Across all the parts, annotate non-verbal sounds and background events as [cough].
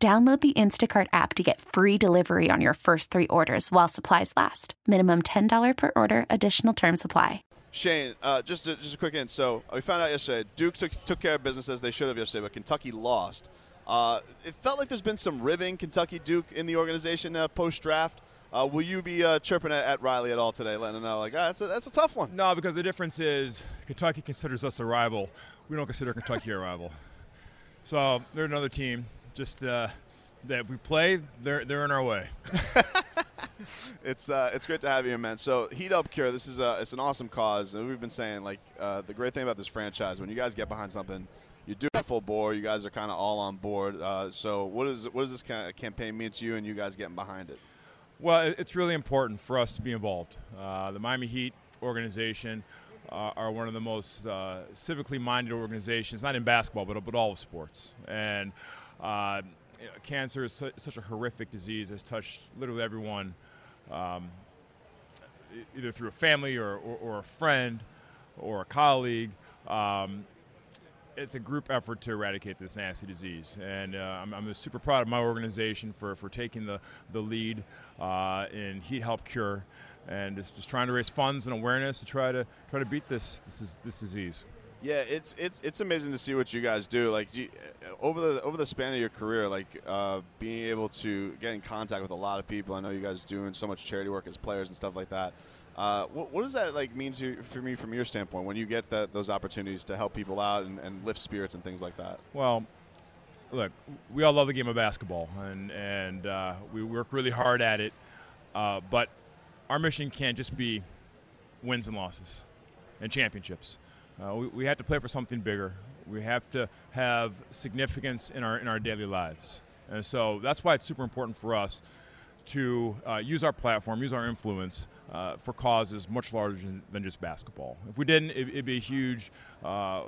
Download the Instacart app to get free delivery on your first three orders while supplies last. Minimum $10 per order, additional term supply. Shane, uh, just a, just a quick in. So we found out yesterday Duke took, took care of business as they should have yesterday, but Kentucky lost. Uh, it felt like there's been some ribbing Kentucky Duke in the organization uh, post draft. Uh, will you be uh, chirping at, at, Riley at all today, letting him know like ah, that's a, that's a tough one? No, because the difference is Kentucky considers us a rival. We don't consider Kentucky a rival. [laughs] So they're another team just uh, that if we play, they're they're in our way. [laughs] it's uh, it's great to have you, man. So Heat Help Cure, this is a, it's an awesome cause, and we've been saying like uh, the great thing about this franchise when you guys get behind something, you do it full bore. You guys are kind of all on board. Uh, so what is what does this kind of campaign mean to you and you guys getting behind it? Well, it's really important for us to be involved. Uh, the Miami Heat organization. Uh, are one of the most uh, civically minded organizations, not in basketball, but, but all of sports. And uh, cancer is su- such a horrific disease has touched literally everyone, um, either through a family or, or, or, a friend or a colleague. Um, it's a group effort to eradicate this nasty disease, and uh, I'm, I'm, super proud of my organization for, for taking the, the lead uh, in Heat Help Cure, and just, just trying to raise funds and awareness to try to try to beat this this, this disease. Yeah, it's it's it's amazing to see what you guys do. Like you, over the over the span of your career, like uh, being able to get in contact with a lot of people. I know you guys doing so much charity work as players and stuff like that. Uh, what, what, does that like mean to for me from your standpoint when you get that, those opportunities to help people out and, and lift spirits and things like that? Well, look, we all love the game of basketball, and and uh, we work really hard at it. Uh, but our mission can't just be wins and losses and championships. Uh, we, we have to play for something bigger. We have to have significance in our in our daily lives, and so that's why it's super important for us to uh, use our platform, use our influence uh, for causes much larger than, just basketball. If we didn't, it, would be a huge uh,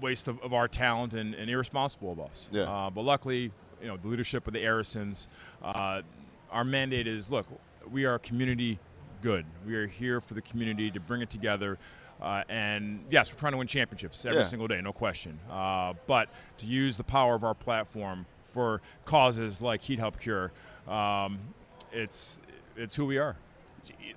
waste of, of, our talent and, and, irresponsible of us. Yeah. Uh, but luckily, you know, the leadership of the Arisons, uh, our mandate is look, we are a community good. We are here for the community to bring it together. Uh, and yes, we're trying to win championships every yeah. single day, no question. Uh, but to use the power of our platform for causes like Heat Help Cure, um, it's it's who we are.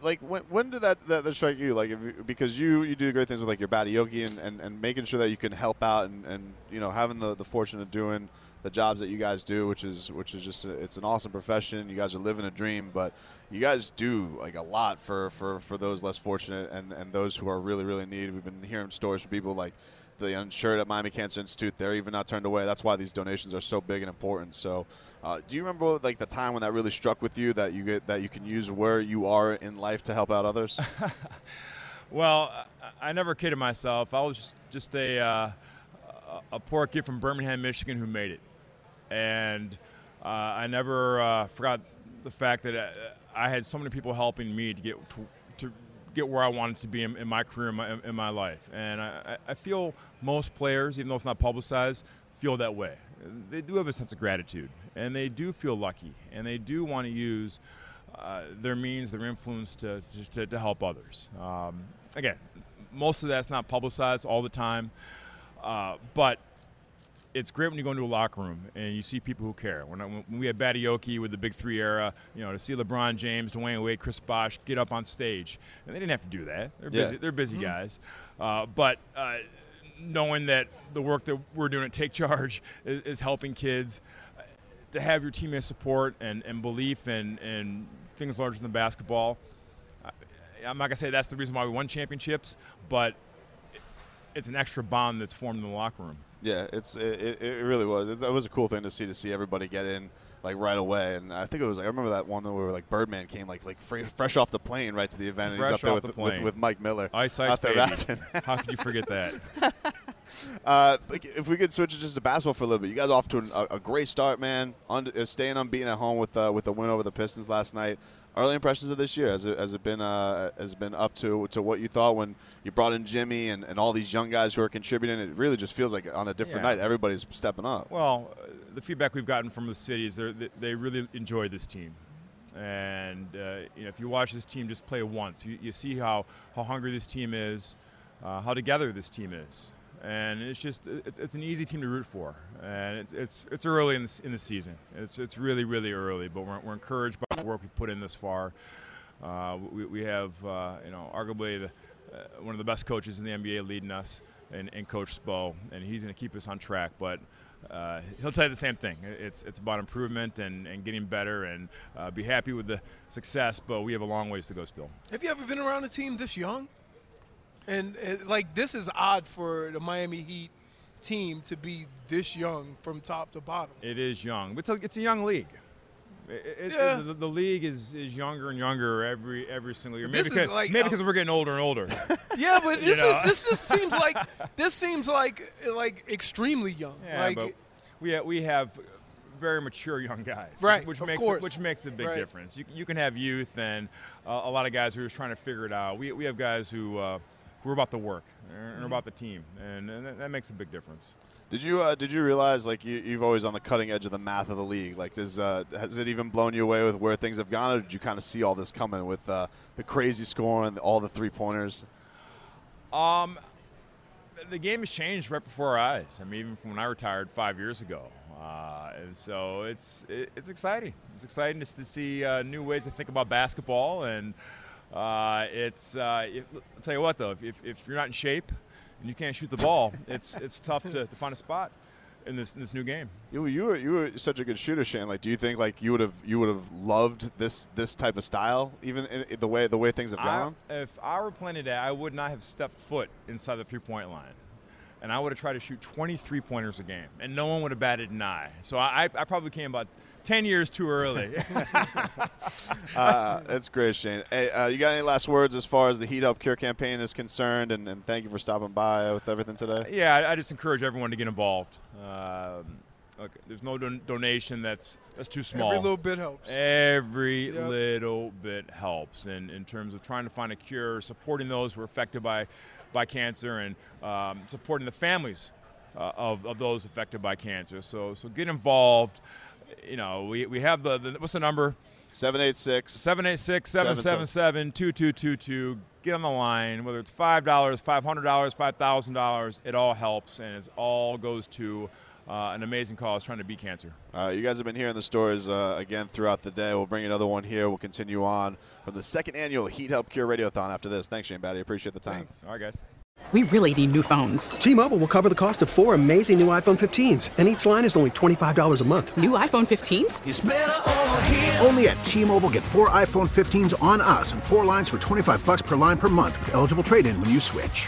Like when, when did that, that, that strike you? Like if, because you you do great things with like your Battioke and, and, and making sure that you can help out and, and you know having the, the fortune of doing the jobs that you guys do, which is which is just a, it's an awesome profession. You guys are living a dream, but you guys do like a lot for, for, for those less fortunate and, and those who are really really needed. We've been hearing stories from people like the uninsured at Miami Cancer Institute. They're even not turned away. That's why these donations are so big and important. So, uh, do you remember like the time when that really struck with you that you get that you can use where you are in life to help out others? [laughs] well, I never kidded myself. I was just, just a uh, a poor kid from Birmingham, Michigan, who made it and uh, I never uh, forgot the fact that uh, I had so many people helping me to get to, to get where I wanted to be in, in my career, in my, in my, life. And I, I, feel most players, even though it's not publicized, feel that way. They do have a sense of gratitude, and they do feel lucky, and they do want to use uh, their means, their influence to, to, to help others. Um, again, most of that's not publicized all the time, uh, but it's great when you go into a locker room and you see people who care. When, I, when we had Battioke with the Big Three era, you know, to see LeBron James, Dwyane Wade, Chris Bosh get up on stage, and they didn't have to do that. They're busy. They're busy mm-hmm. guys, uh, but. Uh, knowing that the work that we're doing at Take Charge [laughs] is, is helping kids, to have your teammates support and, and belief and, and things larger than basketball. I'm not gonna say that's the reason why we won championships, but it's an extra bond that's formed in the locker room. Yeah, it's it, it really was. It, that was a cool thing to see to see everybody get in like right away. And I think it was like I remember that one where like Birdman came like like fresh off the plane right to the event, and fresh he's up there with, the with, with, Mike Miller. Ice Ice Baby. [laughs] How could you forget that? [laughs] [laughs] Uh, if we could switch just to basketball for a little bit, you guys off to an, a, a, great start, man. Uh, staying unbeaten at home with uh, with a win over the Pistons last night. Early impressions of this year has it, has it been uh, has it been up to to what you thought when you brought in Jimmy and, and all these young guys who are contributing? It really just feels like on a different yeah. night, everybody's stepping up. Well, uh, the feedback we've gotten from the city is they they really enjoy this team. And uh, you know, if you watch this team just play once, you, you see how, how hungry this team is, uh, how together this team is, and it's just it's, it's an easy team to root for. And it's it's, it's early in the, in the season. It's it's really really early, but we're, we're encouraged by the work we put in this far. Uh, we, we have uh, you know arguably the, uh, one of the best coaches in the NBA leading us, and, and Coach Spo, and he's going to keep us on track. But uh, he'll tell you the same thing. It's it's about improvement and, and getting better and uh, be happy with the success, but we have a long ways to go still. Have you ever been around a team this young? And like this is odd for the Miami Heat team to be this young from top to bottom. It is young. It's a, it's a young league. It, yeah. It, the, the, league is, is younger and younger every every single year. Maybe because, like, maybe because we're getting older and older. [laughs] yeah, but this, is, this just [laughs] seems like this seems like like extremely young. Yeah, like, but we have, we have very mature young guys, right? Which of makes course. which makes a big right. difference. You, you can have youth and uh, a lot of guys who are just trying to figure it out. We, we have guys who uh, who are about the work and mm-hmm. about the team, and, and that, that makes a big difference. Did you uh, did you realize like you, you've always on the cutting edge of the math of the league? Like, does uh, has it even blown you away with where things have gone, or did you kind of see all this coming with uh, the crazy scoring, all the three pointers? Um, the game has changed right before our eyes. I mean, even from when I retired five years ago, uh, and so it's it, it's exciting. It's exciting to, to see uh, new ways to think about basketball, and uh, it's uh, it, I'll tell you what though, if, if, if you're not in shape and you can't shoot the ball, [laughs] it's it's tough to, to find a spot in this in this new game. You, you were you were such a good shooter, Shane. Like, do you think like you would have you would have loved this this type of style, even in, in the way the way things have gone? I, if I were playing today, I would not have stepped foot inside the three point line. And I would have tried to shoot 23 pointers a game, and no one would have batted an eye. So I, I probably came about 10 years too early. [laughs] [laughs] uh, that's great, Shane. Hey, uh, you got any last words as far as the Heat Help Cure campaign is concerned? And, and thank you for stopping by with everything today. Yeah, I, I just encourage everyone to get involved. Um, look, there's no don- donation that's that's too small. Every little bit helps. Every yep. little bit helps, and in terms of trying to find a cure, supporting those who are affected by by cancer, and um, supporting the families uh, of, of those affected by cancer. So so get involved you know, we, we have the, the what's the number? 786 786 777 2222. Get on the line, whether it's $5, $500, $5,000, it all helps and it all goes to uh, an amazing cause trying to beat cancer. Uh, you guys have been hearing the stories uh, again throughout the day. We'll bring another one here. We'll continue on from the second annual Heat Help Cure Radiothon after this. Thanks, Shane Battier. Appreciate the time. Thanks. All right, guys. We really need new phones. T Mobile will cover the cost of four amazing new iPhone 15s, and each line is only $25 a month. New iPhone 15s? Only at T Mobile get four iPhone 15s on us and four lines for 25 bucks per line per month with eligible trade in when you switch.